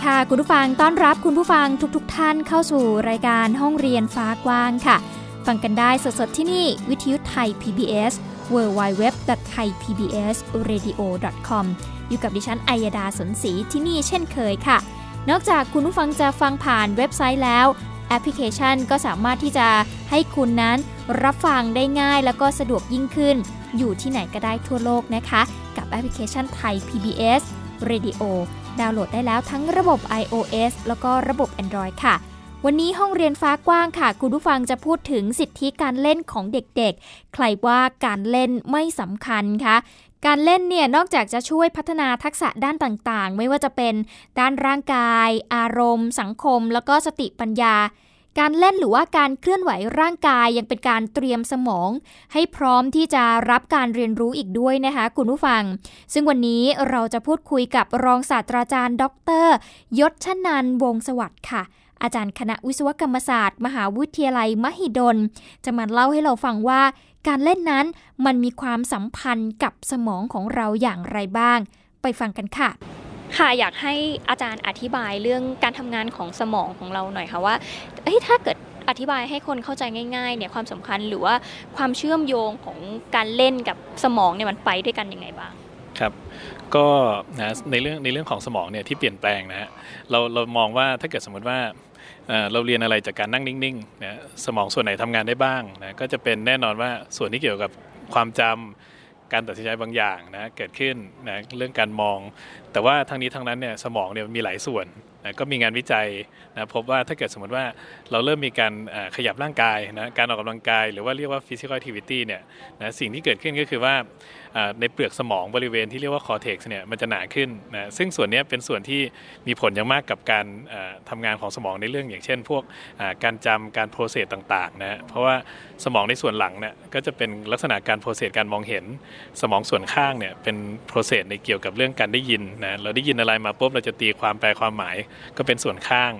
ดีค่ะคุณผู้ฟังต้อนรับคุณผู้ฟังทุกๆทท่านเข้าสู่รายการห้องเรียนฟ้ากว้างค่ะ ฟังกันได้สดๆที่นี่วิทยุไทย PBS www.thaipbsradio.com อยู่กับดิฉันอัยดาสนศรีที่นี่เช่นเคยค่ะ นอกจากคุณผู้ฟังจะฟังผ่านเว็บไซต์แล้ว แอปพลิเคชันก็สามารถที่จะให้คุณนั้นรับฟังได้ง่ายแล้วก็สะดวกยิ่งขึ้น อยู่ที่ไหนก็ได้ทั่วโลกนะคะ กับแอปพลิเคชันไทย PBS Radio ดาวน์โหลดได้แล้วทั้งระบบ iOS แล้วก็ระบบ Android ค่ะ วันนี้ห้องเรียนฟ้ากว้างค่ะ คุณผู้ฟังจะพูดถึงสิทธิการเล่นของเด็กๆ ใครว่าการเล่นไม่สำคัญคะการเล่นเนี่ยนอกจากจะช่วยพัฒนาทักษะด้านต่างๆ ไม่ว่าจะเป็นด้านร่างกาย อารมณ์ สังคม แล้วก็สติปัญญา การเล่นหรือว่าการเคลื่อนไหวร่างกายยังเป็นการเตรียมสมอง ให้พร้อมที่จะรับการเรียนรู้อีกด้วยนะคะคุณผู้ฟัง ซึ่งวันนี้เราจะพูดคุยกับรองศาสตราจารย์ ดร ยศชนันวงสวัสดิ์ค่ะ อาจารย์คณะวิศวกรรมศาสตร์ มหาวิทยาลัยมหิดล จะมาเล่าให้เราฟังว่าการเล่นนั้นมันมีความสัมพันธ์กับสมองของเราอย่างไรบ้าง ไปฟังกันค่ะ ค่ะอยากให้อาจารย์อธิบายเรื่องการทำงานของสมองของเราหน่อยค่ะว่าเถ้าเกิดอธิบายให้คนเข้าใจง่ายๆเนี่ยความสำคัญหรือว่าความเชื่อมโยงของการเล่นกับสมองเนี่ยมันไปด้วยกันยังไงบ้างครับก็นะในเรื่องในเรื่องของสมองเนี่ยที่เปลี่ยนแปลงนะฮะเราเรามองว่าถ้าเกิดสมมติว่าเราเรียนอะไรจากการนั่งนิ่งๆนะสมองส่วนไหนทำงานได้บ้างนะก็จะเป็นแน่นอนว่าส่วนที่เกี่ยวกับความจำ การตัดสินใจบางอย่างนะเกิดขึ้นนะเรื่องการมอง แต่ว่าทั้งนี้ทั้งนั้นเนี่ยสมองเนี่ยมีหลายส่วนนะก็มีงานวิจัยนะพบว่าถ้าเกิดสมมติว่าเราเริ่มมีการขยับร่างกายนะการออกกำลังกาย หรือว่าเรียกว่า physical activity เนี่ยนะสิ่งที่เกิดขึ้นก็คือว่า ในเปลือกสมองบริเวณที่เรียกว่า cortex เนี่ยมันจะหนาขึ้นนะซึ่งส่วนนี้เป็นส่วนที่มีผลอย่างมากกับการทำงานของสมองในเรื่องอย่างเช่น พวกการจำการ process ต่างๆนะเพราะว่าสมองในส่วนหลังเนี่ยก็จะเป็นลักษณะการ process การมองเห็น สมองส่วนข้างเนี่ยเป็นprocess ในเกี่ยวกับเรื่องการได้ยินนะเราได้ยินอะไรมาปุ๊บเราจะตีความแปลความหมายก็เป็นส่วนข้าง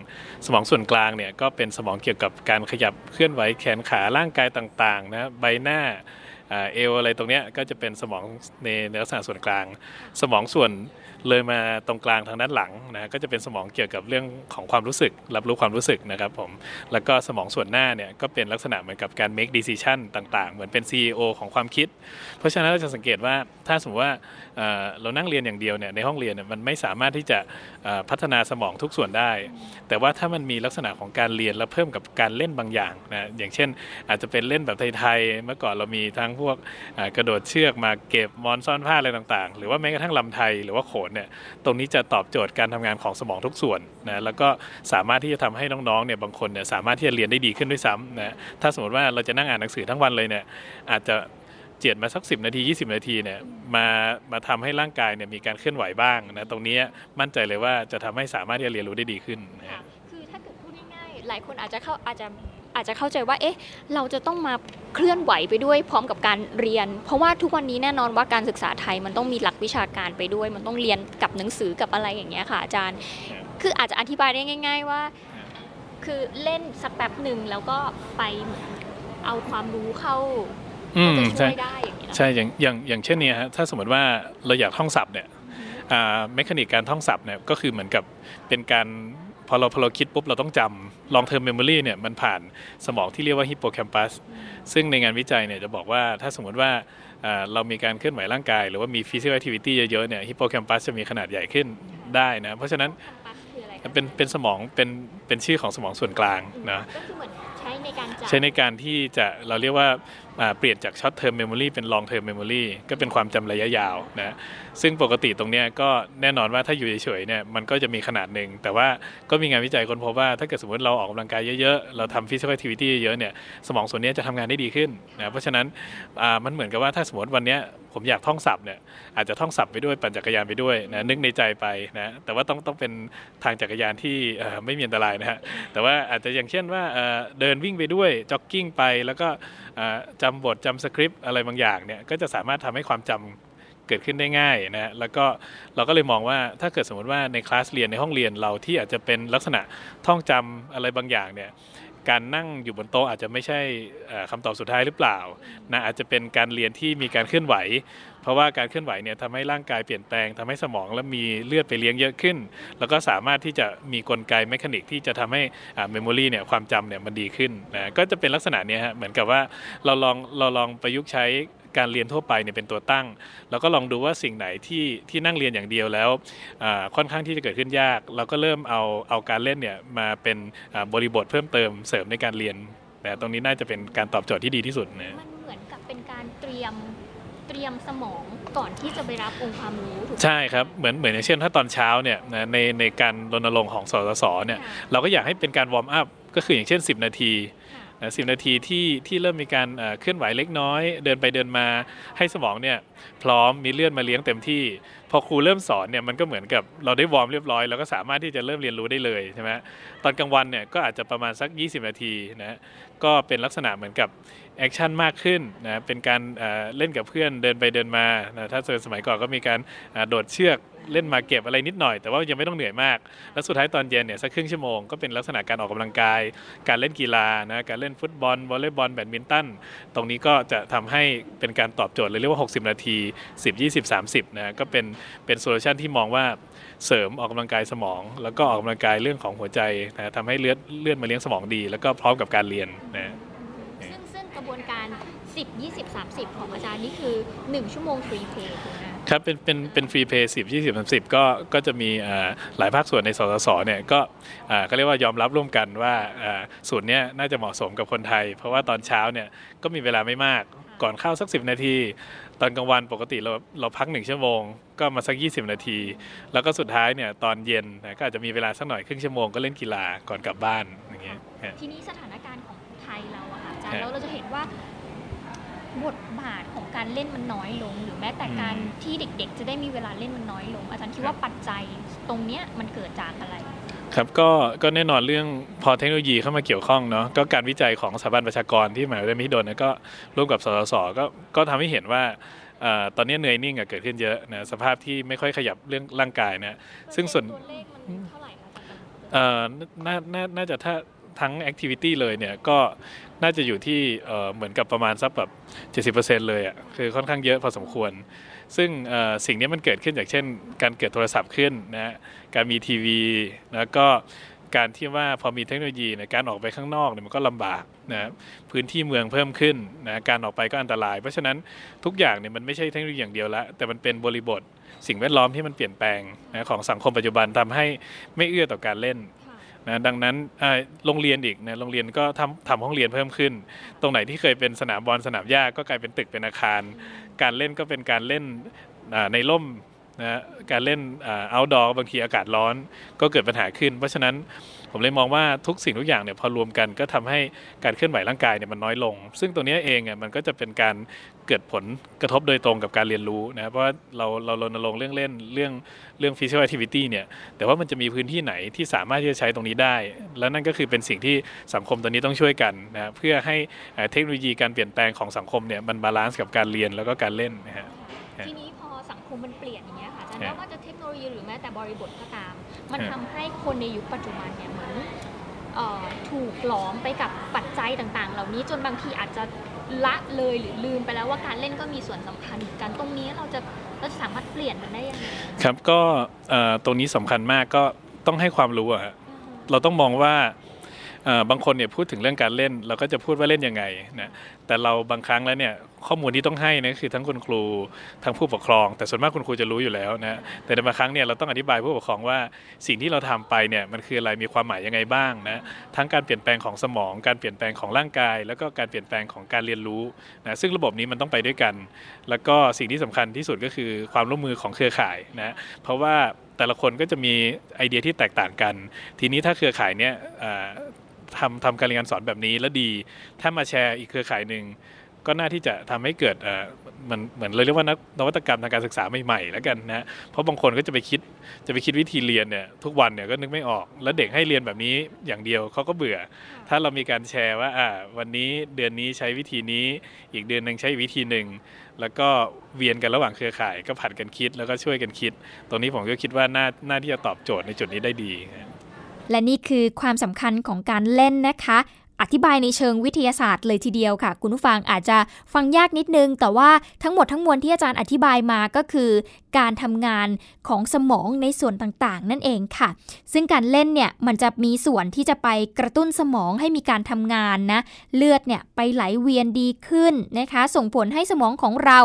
สมองส่วนกลางเนี่ยก็เป็นสมองเกี่ยวกับการขยับเคลื่อนไหวแขนขาร่างกายต่างๆนะใบหน้า เอวอะไรตรงนี้ก็จะเป็นสมองในลักษณะส่วนกลาง สมองส่วน เลยมาตรงกลางทางด้านหลังนะก็จะเป็นสมองเกี่ยวกับเรื่องของความรู้สึก รับรู้ความรู้สึกนะครับผมแล้วก็สมองส่วนหน้าเนี่ยก็เป็นลักษณะเหมือนกับการ make decision ต่างๆ เหมือนเป็น CEO ของความคิด เพราะฉะนั้นเราจะสังเกตว่าถ้าสมมติว่าเรานั่งเรียนอย่างเดียวเนี่ยในห้องเรียนเนี่ยมันไม่สามารถที่จะพัฒนาสมองทุกส่วนได้ แต่ว่าถ้ามันมีลักษณะของการเรียนแล้วเพิ่มกับการเล่นบางอย่างนะอย่างเช่น อาจจะเป็นเล่นแบบไทยๆเมื่อก่อนเรามีทั้งพวกกระโดดเชือกมาเก็บมอนซ่อนผ้าอะไรต่างๆ หรือว่าแม้กระทั่งลำไทยหรือว่าโขนเนี่ยตรงนี้จะตอบโจทย์การทำงานของสมองทุกส่วนนะแล้วก็สามารถที่จะทำให้น้องๆเนี่ยบางคนเนี่ยสามารถที่จะเรียนได้ดีขึ้นด้วยซ้ำนะถ้าสมมติว่าเราจะนั่งอ่านหนังสือทั้งวันเลยเนี่ยอาจจะเจียดมาสักสินาที 20 นาทีเนี่ยมามาทำให้ร่างกายเนี่ยมีการเคลื่อนไหวบ้างนะตรงนี้มั่นใจเลยว่าจะทำให้สามารถที่จะเรียนรู้ได้ดีขึ้นนะคือถ้าเกิดพูดง่ายๆหลายคนอาจจะเข้าอาจจะ อาจจะเข้าใจว่า เอ๊ะ เราจะต้องมาเคลื่อนไหวไปด้วยพร้อมกับการเรียน เพราะว่าทุกวันนี้แน่นอนว่าการศึกษาไทยมันต้องมีหลักวิชาการไปด้วย มันต้องเรียนกับหนังสือกับอะไรอย่างเงี้ยค่ะอาจารย์ คืออาจจะอธิบายได้ง่าย ๆ ว่า คือเล่นสักแป๊บหนึ่งแล้วก็ไปเอาความรู้เข้าจะช่วยได้อย่างเงี้ยใช่อย่างอย่างอย่างเช่นเนี้ยฮะถ้าสมมติว่าเราอยากท่องศัพท์เนี่ยเมคานิกการท่องศัพท์เนี่ยก็คือเหมือนกับเป็นการ พอเราพอเราคิดปุ๊บเราต้องจำ long term memory เนี่ยมันผ่านสมองที่เรียกว่าฮิปโปแคมปัสซึ่งในงานวิจัยเนี่ยจะบอกว่าถ้าสมมติว่าเรามีการเคลื่อนไหวร่างกาย หรือว่ามี physical activity เยอะๆเนี่ยฮิปโปแคมปัสจะมีขนาดใหญ่ขึ้นได้นะเพราะฉะนั้นเป็นเป็นสมองเป็นเป็นชื่อของสมองส่วนกลางนะก็คือเหมือนใช้ในการใช้ในการที่จะเราเรียกว่าเปลี่ยนจาก short-term memory เป็น long-term memory ก็เป็นความจำระยะยาวนะซึ่งปกติตรงนี้ก็แน่นอนว่าถ้าอยู่เฉยๆเนี่ยมันก็จะมีขนาดหนึ่ง แต่ว่าก็มีงานวิจัยคนพบว่าถ้าเกิดสมมติเราออกกำลังกายเยอะๆ เราทำ physical activity เยอะเนี่ยสมองส่วนนี้จะทำงานได้ดีขึ้นนะเพราะฉะนั้นมันเหมือนกับว่าถ้าสมมติวันนี้ผมอยากท่องศัพท์เนี่ยอาจจะท่องศัพท์ไปด้วยปั่นจักรยานไปด้วยนะนึกในใจไปนะแต่ว่าต้องต้องเป็นทางจักรยานที่ไม่มีอันตรายนะฮะแต่ว่าอาจจะอย่างเช่นว่าเดินวิ่งไปด้วยจ็อกกิ้งไปแล้วก็ จำบทจำสคริปต์อะไรบางอย่างเนี่ยก็จะสามารถทำให้ความจำ เกิดขึ้นได้ง่ายนะแล้วก็เราก็เลยมองว่าถ้าเกิดสมมติว่าในคลาสเรียนในห้องเรียนเราที่อาจจะเป็นลักษณะท่องจำอะไรบางอย่างเนี่ยการนั่งอยู่บนโต๊ะอาจจะไม่ใช่คำตอบสุดท้ายหรือเปล่านะอาจจะเป็นการเรียนที่มีการเคลื่อนไหว เพราะว่าการเคลื่อนไหวเนี่ยทำให้ร่างกายเปลี่ยนแปลงทำให้สมองและมีเลือดไปเลี้ยงเยอะขึ้น แล้วก็สามารถที่จะมีกลไก mechanic ที่จะทำให้ memory เนี่ยความจำเนี่ยมันดีขึ้นนะก็จะเป็นลักษณะนี้ฮะเหมือนกับว่าเราลองเราลองประยุกต์ใช้ การเรียนทั่วไปเนี่ยเป็นตัวตั้ง แล้วก็ลองดูว่าสิ่งไหนที่ที่นั่งเรียนอย่างเดียวแล้วค่อนข้างที่จะเกิดขึ้นยาก เราก็เริ่มเอาเอาการเล่นเนี่ยมาเป็นบริบทเพิ่มเติมเสริมในการเรียน แต่ตรงนี้น่าจะเป็นการตอบโจทย์ที่ดีที่สุดนะมันเหมือนกับเป็นการเตรียมเตรียมสมองก่อนที่จะไปรับองค์ความรู้ถูกใช่ครับเหมือนเหมือนอย่างเช่นถ้าตอนเช้าเนี่ยในในการรณรงค์ของสสสเนี่ยเราก็อยากให้เป็นการ warm up ก็คืออย่างเช่น 10 นาที สิบนาทีที่ที่เริ่มมีการเคลื่อนไหวเล็กน้อย เดินไปเดินมาให้สมองเนี่ยพร้อมมีเลือดมาเลี้ยงเต็มที่ พอครูเริ่มสอนเนี่ยมันก็เหมือนกับเราได้ warm เรียบร้อย แล้วก็สามารถที่จะเริ่มเรียนรู้ได้เลยใช่ไหมตอนกลางวันเนี่ยก็อาจจะประมาณสัก 20 นาทีนะก็เป็นลักษณะเหมือนกับ action มากขึ้นนะเป็นการเล่นกับเพื่อนเดินไปเดินมานะถ้าสมัยก่อนก็มีการโดดเชือก เล่นมาเก็บอะไรนิดหน่อย แต่ว่ายังไม่ต้องเหนื่อยมาก แล้วสุดท้ายตอนเย็นเนี่ยสักครึ่งชั่วโมงก็เป็นลักษณะการออกกำลังกาย การเล่นกีฬานะการเล่นฟุตบอลวอลเลย์บอลแบดมินตันตรงนี้ก็จะทำให้เป็นการตอบโจทย์เลยเรียกว่า 60 นาที 10 20 30นะก็เป็นเป็น solution ที่มองว่าเสริมออกกำลังกายสมอง แล้วก็ออกกำลังกายเรื่องของหัวใจนะทำให้เลือดเลือดมาเลี้ยงสมองดี แล้วก็พร้อมกับการเรียนนะซึ่งซึ่งกระบวนการ 10 20 30 ของอาจารย์นี่คือ 1 ชั่วโมง free play ถูกไหมครับเป็นเป็นเป็น free play สิบยี่สิบสามสิบก็ก็จะมีหลายภาคส่วนในสสสเนี่ยก็ก็เรียกว่ายอมรับร่วมกันว่าสูตรนี้น่าจะเหมาะสมกับคนไทย เพราะว่าตอนเช้าเนี่ยก็มีเวลาไม่มากก่อนเข้าสักสิบนาที ตอนกลางวันปกติเราเราพักหนึ่งชั่วโมง ก็มาสัก 20 นาที แล้วก็สุดท้ายเนี่ยตอนเย็นก็อาจจะมีเวลาสักหน่อยครึ่งชั่วโมงก็เล่นกีฬาก่อนกลับบ้านอย่างเงี้ยทีนี้สถานการณ์ของไทยเราอะค่ะอาจารย์แล้วเราจะเห็นว่า บทบาทของการเล่นมันน้อยลง หรือแม้แต่การที่เด็กๆ จะได้มีเวลาเล่นมันน้อยลง อาจารย์คิดว่าปัจจัยตรงเนี้ยมันเกิดจากอะไร ครับก็ก็แน่นอนเรื่องพอเทคโนโลยีเข้ามาเกี่ยวข้องเนาะก็การวิจัยของสถาบันประชากรที่มหาวิทยาลัยมหิดลก็ร่วมกับสสสก็ก็ทำให้เห็นว่าตอนนี้เนื่อยนิ่งเกิดขึ้นเยอะนะสภาพที่ไม่ค่อยขยับเรื่องร่างกายนะซึ่งส่วนน่าน่าน่าจะถ้าทั้ง activity เลยเนี่ยก็ น่าจะอยู่ที่เหมือนกับประมาณสักแบบ70%เลยอะคือค่อนข้างเยอะพอสมควร ซึ่งสิ่งนี้มันเกิดขึ้นจากเช่น การเกิดโทรศัพท์ขึ้นนะการมีทีวีแล้วก็การที่ว่าพอมีเทคโนโลยีในการออกไปข้างนอกเนี่ยมันก็ลำบากนะพื้นที่เมืองเพิ่มขึ้นนะการออกไปก็อันตราย เพราะฉะนั้นทุกอย่างเนี่ยมันไม่ใช่เทคโนโลยีอย่างเดียวละแต่มันเป็นบริบท สิ่งแวดล้อมที่มันเปลี่ยนแปลงนะของสังคมปัจจุบันทำให้ไม่เอื้อต่อการเล่น นะดังนั้นโรงเรียนอีกนะโรงเรียนก็ทำทำห้องเรียนเพิ่มขึ้น ตรงไหนที่เคยเป็นสนามบอลสนามหญ้าก็กลายเป็นตึกเป็นอาคาร การเล่นก็เป็นการเล่นในร่มนะการเล่นเอาท์ดอร์บางทีอากาศร้อนก็เกิดปัญหาขึ้น เพราะฉะนั้น ผมเลยมองว่าทุกสิ่งทุกอย่างเนี่ยพอรวมกันก็ทำให้การเคลื่อนไหวร่างกายเนี่ยมันน้อยลง ซึ่งตรงนี้เองอะมันก็จะเป็นการเกิดผลกระทบโดยตรงกับการเรียนรู้นะเพราะว่าเราเรารณรงค์เรื่องเล่นเรื่องเรื่อง physical activity เนี่ยแต่ว่ามันจะมีพื้นที่ไหนที่สามารถที่จะใช้ตรงนี้ได้ แล้วนั่นก็คือเป็นสิ่งที่สังคมตอนนี้ต้องช่วยกันนะเพื่อให้เทคโนโลยีการเปลี่ยนแปลงของสังคมเนี่ยมัน balance กับการเรียนแล้วก็การเล่นนะฮะทีนี้พ คมมันเปลี่ยนอย่างเงี้ยค่ะอาจารย์ว่าจะเทคโนโลยีหรือแม้แต่บริบทก็ตาม มันทำให้คนในยุคปัจจุบันเนี่ยเหมือนถูกหลอมไปกับปัจจัยต่างๆ เหล่านี้จนบางทีอาจจะละเลยหรือลืมไปแล้วว่าการเล่นก็มีส่วนสำคัญกันตรงนี้เราจะเราจะสามารถเปลี่ยนมันได้ยังไงครับก็ตรงนี้สำคัญมากก็ต้องให้ความรู้อะเราต้องมองว่า บางคนเนี่ยพูดถึงเรื่องการเล่น เราก็จะพูดว่าเล่นยังไงนะแต่เราบางครั้งแล้วเนี่ยข้อมูลที่ต้องให้นะคือทั้งคุณครูทั้งผู้ปกครอง แต่ส่วนมากคุณครูจะรู้อยู่แล้วนะแต่ในบางครั้งเนี่ยเราต้องอธิบายผู้ปกครองว่าสิ่งที่เราทำไปเนี่ยมันคืออะไรมีความหมายยังไงบ้างนะทั้งการเปลี่ยนแปลงของสมอง การเปลี่ยนแปลงของร่างกาย แล้วก็การเปลี่ยนแปลงของการเรียนรู้นะซึ่งระบบนี้มันต้องไปด้วยกัน แล้วก็สิ่งที่สำคัญที่สุดก็คือความร่วมมือของเครือข่ายนะเพราะว่าแต่ละคนก็จะมีไอเดียที่แตกต่างกัน ทีนี้ถ้าเครือข่ายเนี่ย ทำทำการเรียนการสอนแบบนี้แล้วดี ถ้ามาแชร์อีกเครือข่ายหนึ่งก็น่าที่จะทำให้เกิดเอ่อนเหมือนเลยเรียกว่านวัตกรรมทางการศึกษาใหม่ๆแล้วกันนะเพราะบางคนก็จะไปคิดจะไปคิดวิธีเรียนเนี่ยทุกวันเนี่ยก็นึกไม่ออก แล้วเด็กให้เรียนแบบนี้อย่างเดียวเขาก็เบื่อ ถ้าเรามีการแชร์ว่าอ่าวันนี้เดือนนี้ใช้วิธีนี้ อีกเดือนหนึ่งใช้วิธีหนึ่งแล้วก็เวียนกันระหว่างเครือข่าย ก็ผัดกันคิดแล้วก็ช่วยกันคิด ตรงนี้ผมก็คิดว่าน่าน่าที่จะตอบโจทย์ในจุดนี้ได้ดี และนี่คือความสำคัญของการเล่นนะคะ อธิบายในเชิงวิทยาศาสตร์เลยทีเดียวค่ะ คุณผู้ฟังอาจจะฟังยากนิดนึง แต่ว่าทั้งหมดทั้งมวลที่อาจารย์อธิบายมาก็คือ การทำงานของสมองในส่วนต่างๆ นั่นเองค่ะ ซึ่งการเล่นเนี่ยมันจะมีส่วนที่จะไปกระตุ้นสมองให้มีการทำงานนะ เลือดเนี่ยไปไหลเวียนดีขึ้นนะคะ ส่งผลให้สมองของเรา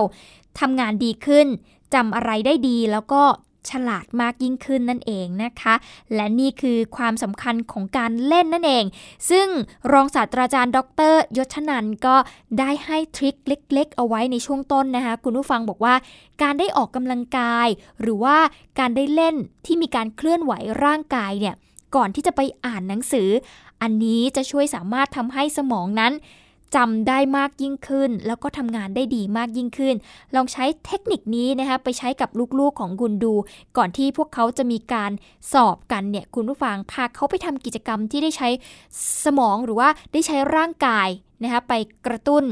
ทำงานดีขึ้นจำอะไรได้ดีแล้วก็ ฉลาดมากยิ่งขึ้นนั่นเองนะคะ และนี่คือความสำคัญของการเล่นนั่นเอง ซึ่งรองศาสตราจารย์ ดร ยศนันก็ได้ให้ทริคเล็ก ๆ เอาไว้ในช่วงต้นนะคะ คุณผู้ฟังบอกว่า การได้ออกกำลังกาย หรือว่าการได้เล่นที่มีการเคลื่อนไหวร่างกายเนี่ยก่อนที่จะไปอ่านหนังสือ อันนี้จะช่วยสามารถทำให้สมองนั้น จำได้มากยิ่งขึ้น แล้วก็ทำงานได้ดีมากยิ่งขึ้น ลองใช้เทคนิคนี้นะคะไปใช้กับลูกๆของคุณดู ก่อนที่พวกเขาจะมีการสอบกันเนี่ยคุณผู้ฟังพาเขาไปทำกิจกรรมที่ได้ใช้สมองหรือว่าได้ใช้ร่างกายนะคะไปกระตุ้น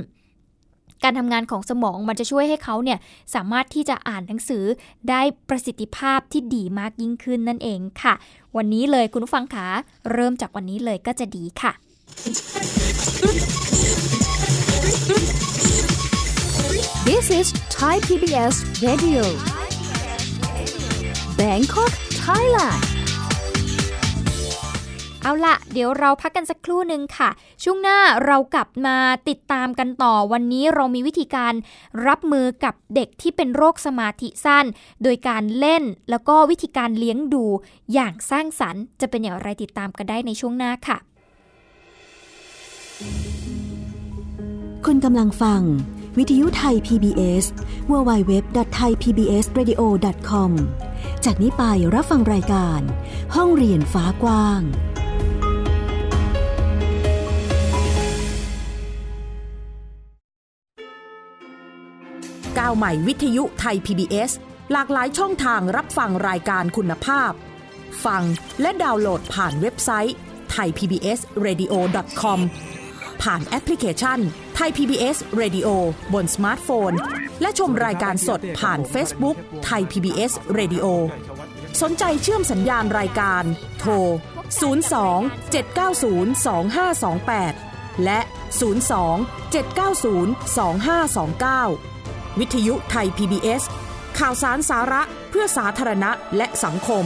การทำงานของสมองมันจะช่วยให้เขาเนี่ยสามารถที่จะอ่านหนังสือได้ประสิทธิภาพที่ดีมากยิ่งขึ้นนั่นเองค่ะ วันนี้เลยคุณผู้ฟังคะเริ่มจากวันนี้เลยก็จะดีค่ะ This is Thai PBS Radio Bangkok Thailand เอาละเดี๋ยวเราพักกันสักครู่หนึ่งค่ะ ช่วงหน้าเรากลับมาติดตามกันต่อวันนี้เรามีวิธีการรับมือกับเด็กที่เป็นโรคสมาธิสั้น โดยการเล่นแล้วก็วิธีการเลี้ยงดูอย่างสร้างสรรค์ จะเป็นอย่างไรติดตามกันได้ในช่วงหน้าค่ะ คุณกำลังฟัง วิทยุไทย PBS www.thaipbsradio.com จากนี้ไปรับฟังรายการ ห้องเรียนฟ้ากว้าง ก้าวใหม่วิทยุไทย PBS หลากหลายช่องทางรับฟังรายการคุณภาพ ฟังและดาวน์โหลดผ่านเว็บไซต์ thaipbsradio.com ผ่านแอปพลิเคชันไทย PBS Radio บนสมาร์ทโฟน และชมรายการสดผ่าน Facebook Thai PBS Radio สนใจเชื่อมสัญญาณรายการ โทร 02 790 2528 และ 02 790 2529 วิทยุ Thai PBS ข่าวสารสาระเพื่อสาธารณะและสังคม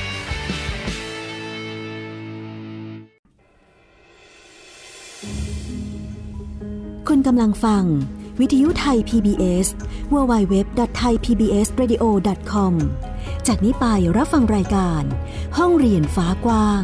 ุ กำลังฟัง วิทยุไทย PBS www.thaipbsradio.com จากนี้ไปรับฟังรายการ ห้องเรียนฟ้ากว้าง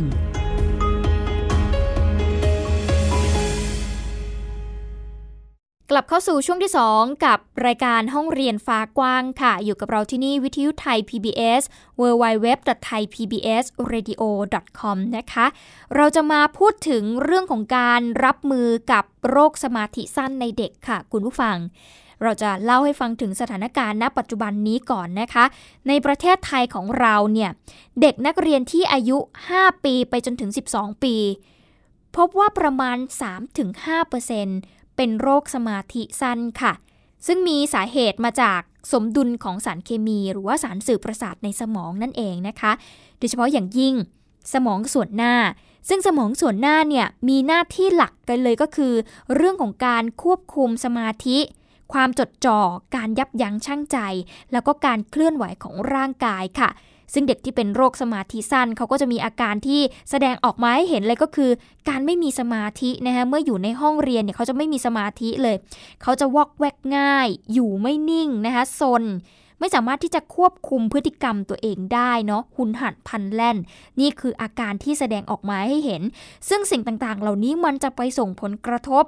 ลับเข้าสู่ช่วงที่ 2 กับรายการห้องเรียนฟ้ากว้างค่ะ อยู่กับเราที่นี่วิทยุไทย PBS www.thaipbsradio.com นะคะ เราจะมาพูดถึงเรื่องของการรับมือกับโรคสมาธิสั้นในเด็กค่ะ คุณผู้ฟัง เราจะเล่าให้ฟังถึงสถานการณ์ณ ปัจจุบันนี้ก่อนนะคะ ในประเทศไทยของเราเนี่ย เด็กนักเรียนที่อายุ 5 ปีไปจนถึง 12 ปี พบว่าประมาณ 3-5%เเป็นโรคสมาธิสั้นค่ะ ซึ่งมีสาเหตุมาจากสมดุลของสารเคมีหรือว่าสารสื่อประสาทในสมองนั่นเองนะคะ โดยเฉพาะอย่างยิ่งสมองส่วนหน้า ซึ่งสมองส่วนหน้าเนี่ยมีหน้าที่หลักกันเลยก็คือ เรื่องของการควบคุมสมาธิ ความจดจ่อ การยับยั้งชั่งใจ แล้วก็การเคลื่อนไหวของร่างกายค่ะ ซึ่งเด็กที่เป็นโรคสมาธิสั้นเขาก็จะมีอาการที่แสดงออกมาให้เห็นเลยก็คือ การไม่มีสมาธินะคะเมื่ออยู่ในห้องเรียนเนี่ยเขาจะไม่มีสมาธิเลย เขาจะวอกแวกง่าย อยู่ไม่นิ่งนะคะซนไม่สามารถที่จะควบคุมพฤติกรรมตัวเองได้เนาะหุนหันพันแล่น นี่คืออาการที่แสดงออกมาให้เห็น ซึ่งสิ่งต่างๆ เหล่านี้มันจะไปส่งผลกระทบ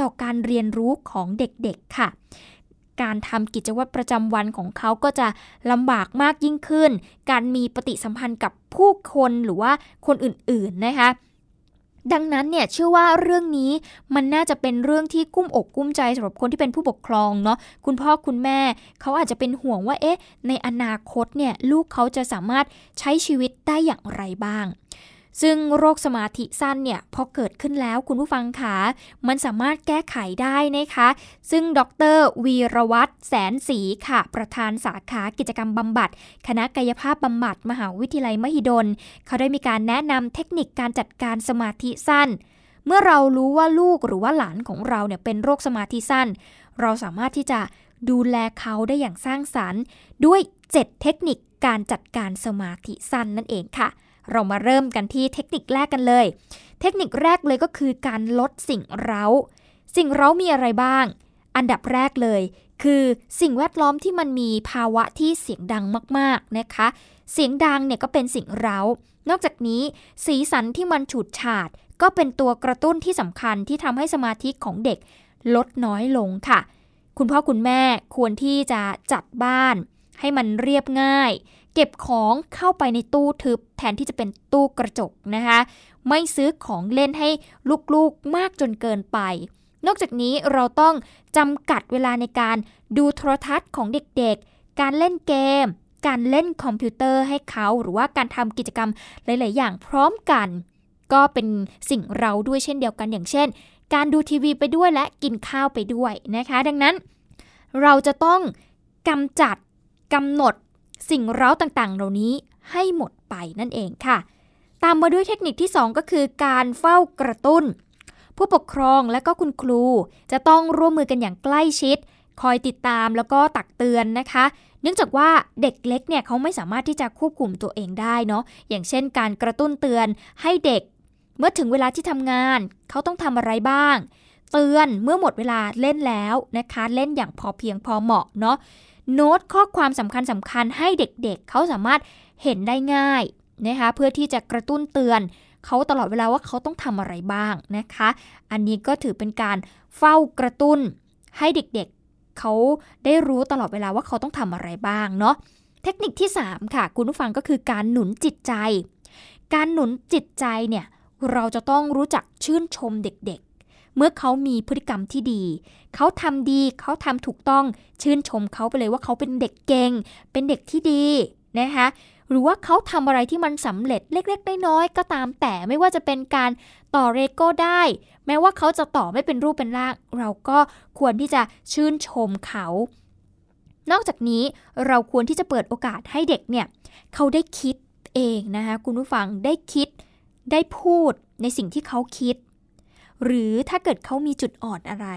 ต่อการเรียนรู้ของเด็กๆค่ะ การทำกิจวัตรประจำวันของเขาก็จะลำบากมากยิ่งขึ้น การมีปฏิสัมพันธ์กับผู้คนหรือว่าคนอื่นๆนะคะดังนั้นเนี่ยเชื่อว่าเรื่องนี้มันน่าจะเป็นเรื่องที่กุ้มอกกุ้มใจสำหรับคนที่เป็นผู้ปกครองเนาะคุณพ่อคุณแม่ เขาอาจจะเป็นห่วงว่าเอ๊ะ ในอนาคตเนี่ยลูกเขาจะสามารถใช้ชีวิตได้อย่างไรบ้าง ซึ่งโรคสมาธิสั้นเนี่ยพอเกิดขึ้นแล้วคุณผู้ฟังคะมันสามารถแก้ไขได้นะคะ ซึ่งดรวีรวัตรแสนศรีค่ะ ประธานสาขากิจกรรมบำบัด คณะกายภาพบำบัดมหาวิทยาลัยมหิดล เขาได้มีการแนะนำเทคนิคการจัดการสมาธิสั้น เมื่อเรารู้ว่าลูกหรือว่าหลานของเราเนี่ยเป็นโรคสมาธิสั้น เราสามารถที่จะดูแลเขาได้อย่างสร้างสรรค์ ด้วย 7 เทคนิคการจัดการสมาธิสั้นนั่นเองค่ะ เรามาเริ่มกันที่เทคนิคแรกกันเลย เทคนิคแรกเลยก็คือการลดสิ่งเร้า สิ่งเร้ามีอะไรบ้าง อันดับแรกเลย คือสิ่งแวดล้อมที่มันมีภาวะที่เสียงดังมากๆนะคะ เสียงดังเนี่ยก็เป็นสิ่งเร้า นอกจากนี้ สีสันที่มันฉูดฉาด ก็เป็นตัวกระตุ้นที่สำคัญที่ทำให้สมาธิของเด็กลดน้อยลงค่ะ คุณพ่อคุณแม่ควรที่จะจัดบ้าน ให้มันเรียบง่าย เก็บของเข้าไปในตู้ทึบแทนที่จะเป็นตู้กระจกนะคะ ไม่ซื้อของเล่นให้ลูกๆมากจนเกินไป นอกจากนี้เราต้องจำกัดเวลาในการดูโทรทัศน์ของเด็กๆ การเล่นเกม การเล่นคอมพิวเตอร์ให้เขา หรือว่าการทำกิจกรรมหลาย ๆ อย่างพร้อมกัน ก็เป็นสิ่งเราด้วยเช่นเดียวกันอย่างเช่น การดูทีวีไปด้วยและกินข้าวไปด้วยนะคะ ดังนั้น เราจะต้องกำจัดกำหนด สิ่งเร้าต่างๆ เหล่านี้ให้หมดไปนั่นเองค่ะ ตามมาด้วยเทคนิคที่ 2 ก็คือการเฝ้ากระตุ้น ผู้ปกครองและก็คุณครู จะต้องร่วมมือกันอย่างใกล้ชิด คอยติดตามแล้วก็ตักเตือนนะคะ เนื่องจากว่าเด็กเล็กเนี่ยเขาไม่สามารถที่จะควบคุมตัวเองได้เนาะอย่างเช่น การกระตุ้นเตือนให้เด็ก เมื่อถึงเวลาที่ทำงาน เขาต้องทำอะไรบ้าง เตือนเมื่อหมดเวลาเล่นแล้วนะคะ เล่นอย่างพอเพียงพอเหมาะเนาะ โน้ตข้อความสำคัญสำคัญให้เด็กๆเเขาสามารถเห็นได้ง่ายนะคะเพื่อที่จะกระตุ้นเตือนเขาตลอดเวลาว่าเขาต้องทำอะไรบ้างนะคะ อันนี้ก็ถือเป็นการเฝ้ากระตุ้นให้เด็กๆเเขาได้รู้ตลอดเวลาว่าเขาต้องทำอะไรบ้างเนาะเทคนิคที่ 3 ค่ะ คุณผู้ฟังก็คือการหนุนจิตใจ การหนุนจิตใจเนี่ยเราจะต้องรู้จักชื่นชมเด็ก เมื่อเขามีพฤติกรรมที่ดี เขาทำดีเขาทำถูกต้องชื่นชมเขาไปเลยว่าเขาเป็นเด็กเก่ง เป็นเด็กที่ดีนะคะหรือว่าเขาทำอะไรที่มันสำเร็จเล็กๆน้อยๆก็ตามแต่ไม่ว่าจะเป็นการต่อเรโก้ได้ แม้ว่าเขาจะต่อไม่เป็นรูปเป็นร่าง เราก็ควรที่จะชื่นชมเขา นอกจากนี้เราควรที่จะเปิดโอกาสให้เด็กเนี่ยเขาได้คิดเองนะคะคุณผู้ฟังได้คิดได้พูดในสิ่งที่เขาคิด หรือถ้าเกิดเขามีจุดอ่อนอะไร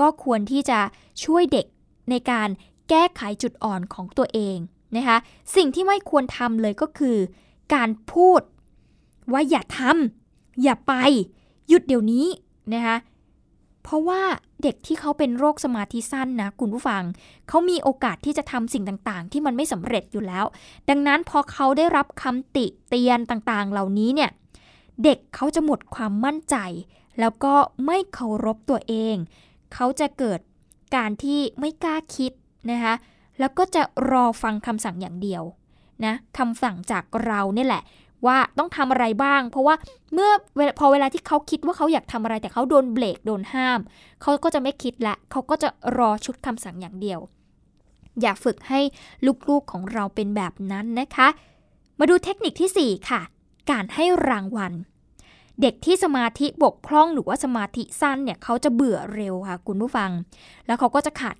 ก็ควรที่จะช่วยเด็กในการแก้ไขจุดอ่อนของตัวเองนะคะสิ่งที่ไม่ควรทำเลยก็คือ การพูดว่าอย่าทำอย่าไป หยุดเดี๋ยวนี้นะคะเพราะว่าเด็กที่เขาเป็นโรคสมาธิสั้นนะคุณผู้ฟัง เขามีโอกาสที่จะทำสิ่งต่างๆ ที่มันไม่สำเร็จอยู่แล้ว ดังนั้นพอเขาได้รับคำติเตียนต่างๆ เหล่านี้เนี่ย เด็กเขาจะหมดความมั่นใจ แล้วก็ไม่เคารพตัวเอง เขาจะเกิดการที่ไม่กล้าคิดนะคะแล้วก็จะรอฟังคำสั่งอย่างเดียวนะคำสั่งจากเราเนี่ยแหละ ว่าต้องทำอะไรบ้าง เพราะว่าเมื่อพอเวลาที่เขาคิดว่าเขาอยากทำอะไร แต่เขาโดนเบรกโดนห้าม เขาก็จะไม่คิดละเขาก็จะรอชุดคำสั่งอย่างเดียว อย่าฝึกให้ลูกๆของเราเป็นแบบนั้นนะคะ มาดูเทคนิคที่ 4 ค่ะ การให้รางวัล เด็กที่สมาธิบกพร่องหรือว่าสมาธิสั้นเนี่ยเขาจะเบื่อเร็วค่ะคุณผู้ฟัง แล้วเขาก็จะขาด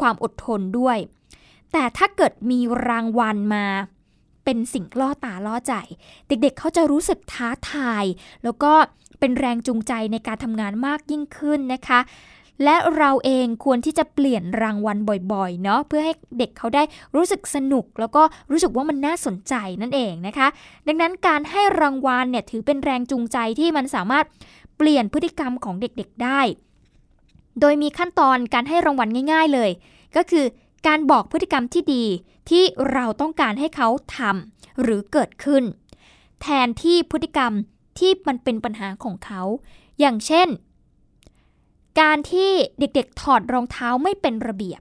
ความอดทนด้วย แต่ถ้าเกิดมีรางวัลมาเป็นสิ่งล่อตาล่อใจ เด็กๆเขาจะรู้สึกท้าทาย แล้วก็เป็นแรงจูงใจในการทำงานมากยิ่งขึ้นนะคะ และเราเองควรที่จะเปลี่ยนรางวัลบ่อยๆเนาะเพื่อให้เด็กเขาได้รู้สึกสนุก แล้วก็รู้สึกว่ามันน่าสนใจนั่นเองนะคะ ดังนั้นการให้รางวัลเนี่ยถือเป็นแรงจูงใจที่มันสามารถเปลี่ยนพฤติกรรมของเด็กๆได้ โดยมีขั้นตอนการให้รางวัลง่าย ๆเลย ก็คือการบอกพฤติกรรมที่ดีที่เราต้องการให้เขาทำหรือเกิดขึ้น แทนที่พฤติกรรมที่มันเป็นปัญหาของเขา อย่างเช่น การที่เด็กๆถอดรองเท้าไม่เป็นระเบียบ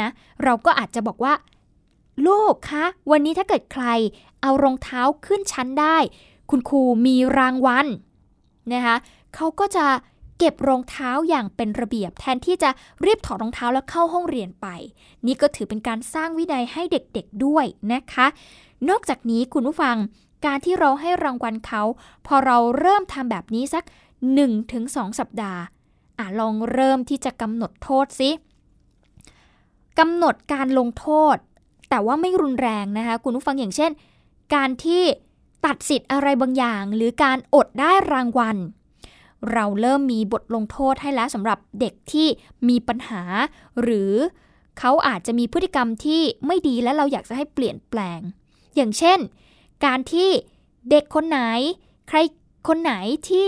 นะเราก็อาจจะบอกว่า ลูกคะวันนี้ถ้าเกิดใครเอารองเท้าขึ้นชั้นได้ คุณครูมีรางวัลนะคะเขาก็จะเก็บรองเท้าอย่างเป็นระเบียบ แทนที่จะรีบถอดรองเท้าแล้วเข้าห้องเรียนไป นี่ก็ถือเป็นการสร้างวินัยให้เด็กๆด้วยนะคะ นอกจากนี้คุณผู้ฟังการที่เราให้รางวัลเขา พอเราเริ่มทำแบบนี้สัก 1-2 สัปดาห์ อะลองเริ่มที่จะกำหนดโทษสิกำหนดการลงโทษ แต่ว่าไม่รุนแรงนะคะ คุณผู้ฟังอย่างเช่น การที่ตัดสิทธิ์อะไรบางอย่าง หรือการอดได้รางวัล เราเริ่มมีบทลงโทษให้แล้วสำหรับเด็กที่มีปัญหา หรือเขาอาจจะมีพฤติกรรมที่ไม่ดีและเราอยากจะให้เปลี่ยนแปลง อย่างเช่น การที่เด็กคนไหน ใครคนไหนที่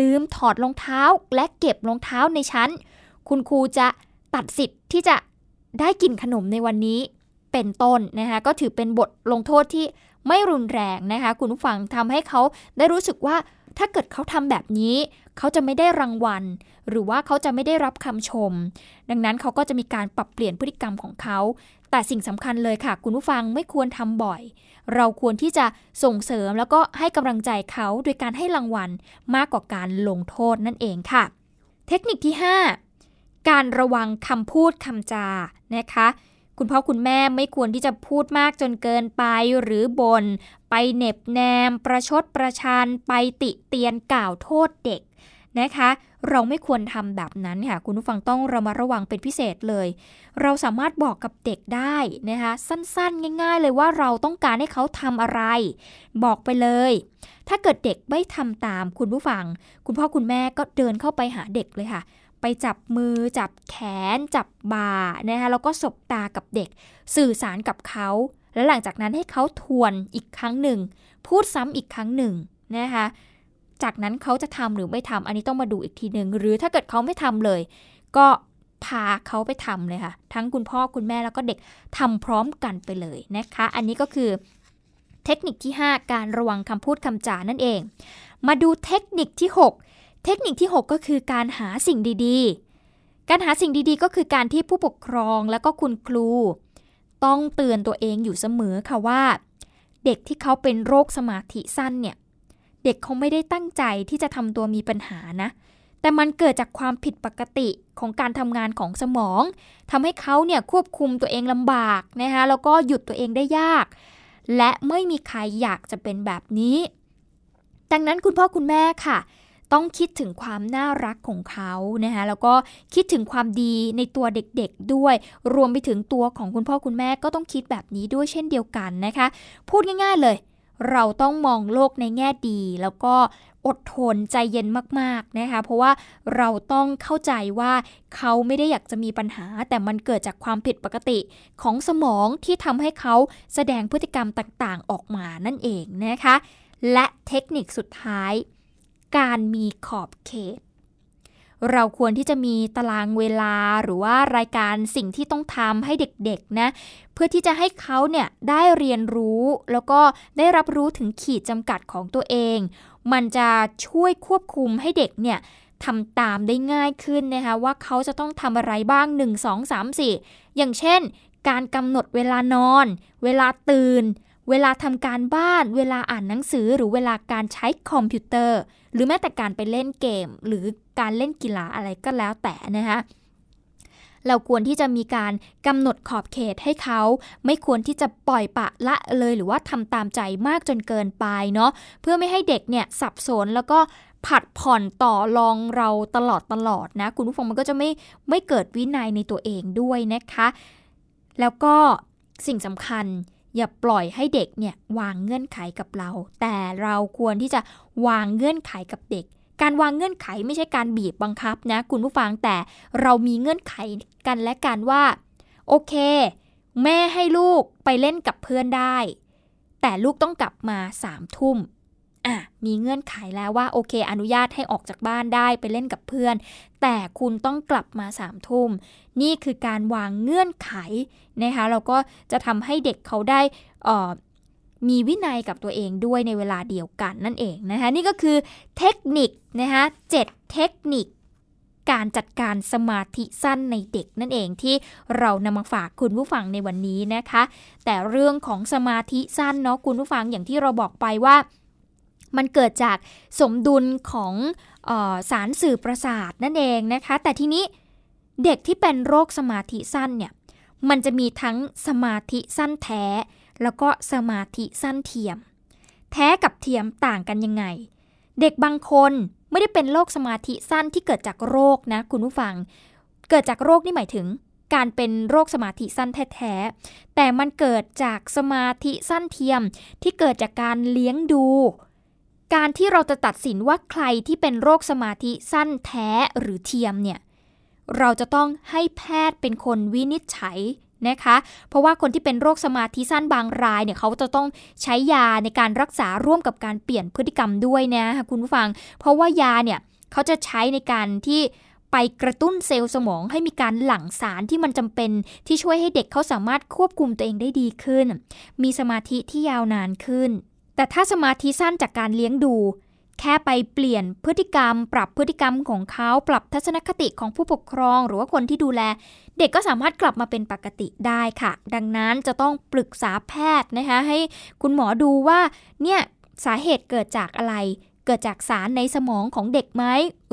ลืมถอดรองเท้าและเก็บรองเท้าในชั้น คุณครูจะตัดสิทธิ์ที่จะได้กินขนมในวันนี้เป็นต้นนะคะก็ถือเป็นบทลงโทษที่ไม่รุนแรงนะคะคุณผู้ฟังทำให้เขาได้รู้สึกว่าถ้าเกิดเขาทำแบบนี้ เขาจะไม่ได้รางวัล หรือว่าเขาจะไม่ได้รับคำชม ดังนั้นเขาก็จะมีการปรับเปลี่ยนพฤติกรรมของเขา แต่สิ่งสำคัญเลยค่ะ คุณผู้ฟังไม่ควรทำบ่อย เราควรที่จะส่งเสริมแล้วก็ให้กำลังใจเขาโดยการให้รางวัลมากกว่าการลงโทษนั่นเองค่ะ เทคนิคที่ 5 การระวังคำพูดคำจานะคะ คุณพ่อคุณแม่ไม่ควรที่จะพูดมากจนเกินไปหรือบน่นไปเหน็บแนม ประชดประชันไปติเตียนกล่าวโทษเด็ก นะคะ เราไม่ควรทำแบบนั้นค่ะ คุณผู้ฟังต้องระมัดระวังเป็นพิเศษเลย เราสามารถบอกกับเด็กได้นะคะ สั้นๆ ง่าย ๆ เลยว่าเราต้องการให้เขาทำอะไร บอกไปเลย ถ้าเกิดเด็กไม่ทำตามคุณผู้ฟัง คุณพ่อคุณแม่ก็เดินเข้าไปหาเด็กเลยค่ะไปจับมือจับแขน จับบ่านะคะแล้วก็สบตากับเด็ก สื่อสารกับเขา แล้วหลังจากนั้นให้เขาทวนอีกครั้งหนึ่ง พูดซ้ำอีกครั้งหนึ่งนะคะ จากนั้นเขาจะทำหรือไม่ทำอันนี้ต้องมาดูอีกทีหนึ่งหรือถ้าเกิดเขาไม่ทำเลย ก็พาเขาไปทำเลยค่ะ ทั้งคุณพ่อคุณแม่แล้วก็เด็กทำพร้อมกันไปเลยนะคะ อันนี้ก็คือเทคนิคที่ 5 การระวังคำพูดคำจานั่นเอง มาดูเทคนิคที่ 6 เทคนิคที่ 6 ก็คือการหาสิ่งดีๆ การหาสิ่งดีๆ ก็คือการที่ผู้ปกครองและก็คุณครู ต้องเตือนตัวเองอยู่เสมอค่ะว่า เด็กที่เขาเป็นโรคสมาธิสั้นเนี่ย เด็กเขาไม่ได้ตั้งใจที่จะทำตัวมีปัญหานะ แต่มันเกิดจากความผิดปกติของการทำงานของสมองทำให้เขาเนี่ยควบคุมตัวเองลำบากนะคะแล้วก็หยุดตัวเองได้ยาก และไม่มีใครอยากจะเป็นแบบนี้ ดังนั้นคุณพ่อคุณแม่ค่ะ ต้องคิดถึงความน่ารักของเขานะคะแล้วก็คิดถึงความดีในตัวเด็กๆด้วย รวมไปถึงตัวของคุณพ่อคุณแม่ก็ต้องคิดแบบนี้ด้วยเช่นเดียวกันนะคะ พูดง่าย ๆเลย เราต้องมองโลกในแง่ดี แล้วก็อดทนใจเย็นมากๆนะคะ เพราะว่าเราต้องเข้าใจว่าเขาไม่ได้อยากจะมีปัญหา แต่มันเกิดจากความผิดปกติของสมองที่ทำให้เขาแสดงพฤติกรรมต่างๆ ออกมานั่นเองนะคะ และเทคนิคสุดท้าย การมีขอบเขต เราควรที่จะมีตารางเวลาหรือว่ารายการสิ่งที่ต้องทำให้เด็กๆนะเพื่อที่จะให้เขาเนี่ยได้เรียนรู้ แล้วก็ได้รับรู้ถึงขีดจำกัดของตัวเอง มันจะช่วยควบคุมให้เด็กเนี่ยทำตามได้ง่ายขึ้นนะคะว่าเขาจะต้องทำอะไรบ้าง 1 2 3 4 อย่างเช่น การกำหนดเวลานอน เวลาตื่น เวลาทำการบ้าน เวลาอ่านหนังสือหรือเวลาการใช้คอมพิวเตอร์ หรือแม้แต่การไปเล่นเกม หรือการเล่นกีฬาอะไรก็แล้วแต่นะคะเราควรที่จะมีการกำหนดขอบเขตให้เขา ไม่ควรที่จะปล่อยปะละเลยหรือว่าทำตามใจมากจนเกินไปเนาะเพื่อไม่ให้เด็กเนี่ยสับสนแล้วก็ผัดผ่อนต่อรองเราตลอดตลอดนะ คุณผู้ฟังมันก็จะไม่ไม่เกิดวินัยในตัวเองด้วยนะคะ แล้วก็สิ่งสำคัญ อย่าปล่อยให้เด็กเนี่ยวางเงื่อนไขกับเรา แต่เราควรที่จะวางเงื่อนไขกับเด็ก การวางเงื่อนไขไม่ใช่การบีบบังคับนะคุณผู้ฟังแต่เรามีเงื่อนไขกันและกันว่า โอเค แม่ให้ลูกไปเล่นกับเพื่อนได้ แต่ลูกต้องกลับมาสามทุ่ม อะมีเงื่อนไขแล้วว่าโอเค อนุญาตให้ออกจากบ้านได้ไปเล่นกับเพื่อน แต่คุณต้องกลับมาสามทุ่ม นี่คือการวางเงื่อนไขนะคะเราก็จะทำให้เด็กเขาได้มีวินัยกับตัวเองด้วยในเวลาเดียวกันนั่นเองนะคะนี่ก็คือเทคนิคนะคะเจ็ดเทคนิคการจัดการสมาธิสั้นในเด็กนั่นเองที่เรานำมาฝากคุณผู้ฟังในวันนี้นะคะ แต่เรื่องของสมาธิสั้นเนาะคุณผู้ฟังอย่างที่เราบอกไปว่า มันเกิดจากสมดุลของออสารสื่อประสาทนั่นเองนะคะ แต่ทีนี้เด็กที่เป็นโรคสมาธิสั้นเนี่ยมันจะมีทั้งสมาธิสั้นแท้ แล้วก็สมาธิสั้นเทียม แท้กับเทียมต่างกันยังไง เด็กบางคนไม่ได้เป็นโรคสมาธิสั้นที่เกิดจากโรคนะคุณผู้ฟัง เกิดจากโรคนี่หมายถึงการเป็นโรคสมาธิสั้นแท้ๆแต่มันเกิดจากสมาธิสั้นเทียมที่เกิดจากการเลี้ยงดู การที่เราจะตัดสินว่าใครที่เป็นโรคสมาธิสั้นแท้หรือเทียมเนี่ยเราจะต้องให้แพทย์เป็นคนวินิจฉัยนะคะ เพราะว่าคนที่เป็นโรคสมาธิสั้นบางรายเนี่ยเขาจะต้องใช้ยาในการรักษาร่วมกับการเปลี่ยนพฤติกรรมด้วยนะคุณผู้ฟัง เพราะว่ายาเนี่ยเขาจะใช้ในการที่ไปกระตุ้นเซลล์สมองให้มีการหลั่งสารที่มันจำเป็นที่ช่วยให้เด็กเขาสามารถควบคุมตัวเองได้ดีขึ้น มีสมาธิที่ยาวนานขึ้น แต่ถ้าสมาธิสั้นจากการเลี้ยงดู แค่ไปเปลี่ยนพฤติกรรม ปรับพฤติกรรมของเขาปรับทัศนคติของผู้ปกครอง หรือว่าคนที่ดูแล เด็กก็สามารถกลับมาเป็นปกติได้ค่ะ ดังนั้นจะต้องปรึกษาแพทย์นะคะให้คุณหมอดูว่าเนี่ยสาเหตุเกิดจากอะไรเกิดจากสารในสมองของเด็กไหม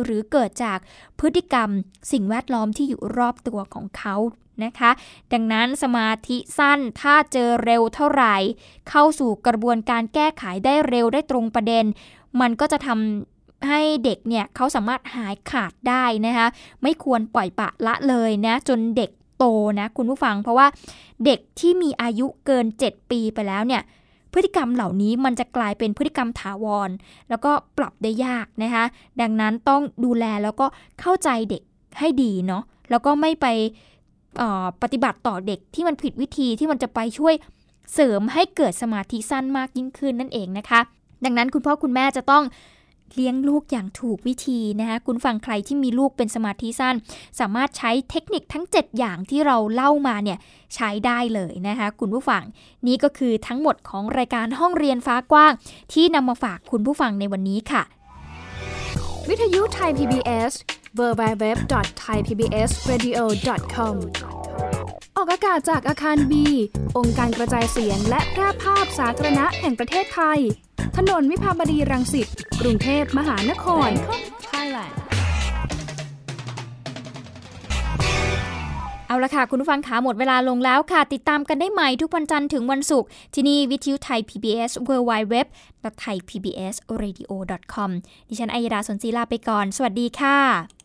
หรือเกิดจากพฤติกรรมสิ่งแวดล้อมที่อยู่รอบตัวของเขา นะคะ ดังนั้นสมาธิสั้นถ้าเจอเร็วเท่าไหร่ เข้าสู่กระบวนการแก้ไขได้เร็วได้ตรงประเด็น มันก็จะทำให้เด็กเนี่ยเขาสามารถหายขาดได้นะคะไม่ควรปล่อยปะละเลยนะจนเด็กโตนะคุณผู้ฟังเพราะว่าเด็กที่มีอายุเกิน 7 ปีไปแล้วเนี่ยพฤติกรรมเหล่านี้มันจะกลายเป็นพฤติกรรมถาวร แล้วก็ปรับได้ยากนะคะ ดังนั้นต้องดูแลแล้วก็เข้าใจเด็กให้ดีเนาะแล้วก็ไม่ไป ปฏิบัติต่อเด็กที่มันผิดวิธีที่มันจะไปช่วยเสริมให้เกิดสมาธิสั้นมากยิ่งขึ้นนั่นเองนะคะ ดังนั้นคุณพ่อคุณแม่จะต้องเลี้ยงลูกอย่างถูกวิธีนะคะคุณฟังใครที่มีลูกเป็นสมาธิสั้น สามารถใช้เทคนิคทั้ง 7 อย่างที่เราเล่ามาเนี่ยใช้ได้เลยนะคะคุณผู้ฟังนี่ก็คือทั้งหมดของรายการห้องเรียนฟ้ากว้าง ที่นำมาฝากคุณผู้ฟังในวันนี้ค่ะ วิทยุไทย PBS www.thaipbsradio.com ออกอากาศจากอาคารบี องค์การกระจายเสียงและแพร่ภาพสาธารณะแห่งประเทศไทย ถนนวิภาวดีรังสิต กรุงเทพมหานคร Thailand เอาละค่ะ คุณผู้ฟังขาหมดเวลาลงแล้วค่ะ ติดตามกันได้ใหม่ทุกวันจันทร์ถึงวันศุกร์ที่นี่วิทยุไทย PBS w w w t h a i PBS Radio com ดิฉันอัยดาสนศรีลาไปก่อน สวัสดีค่ะ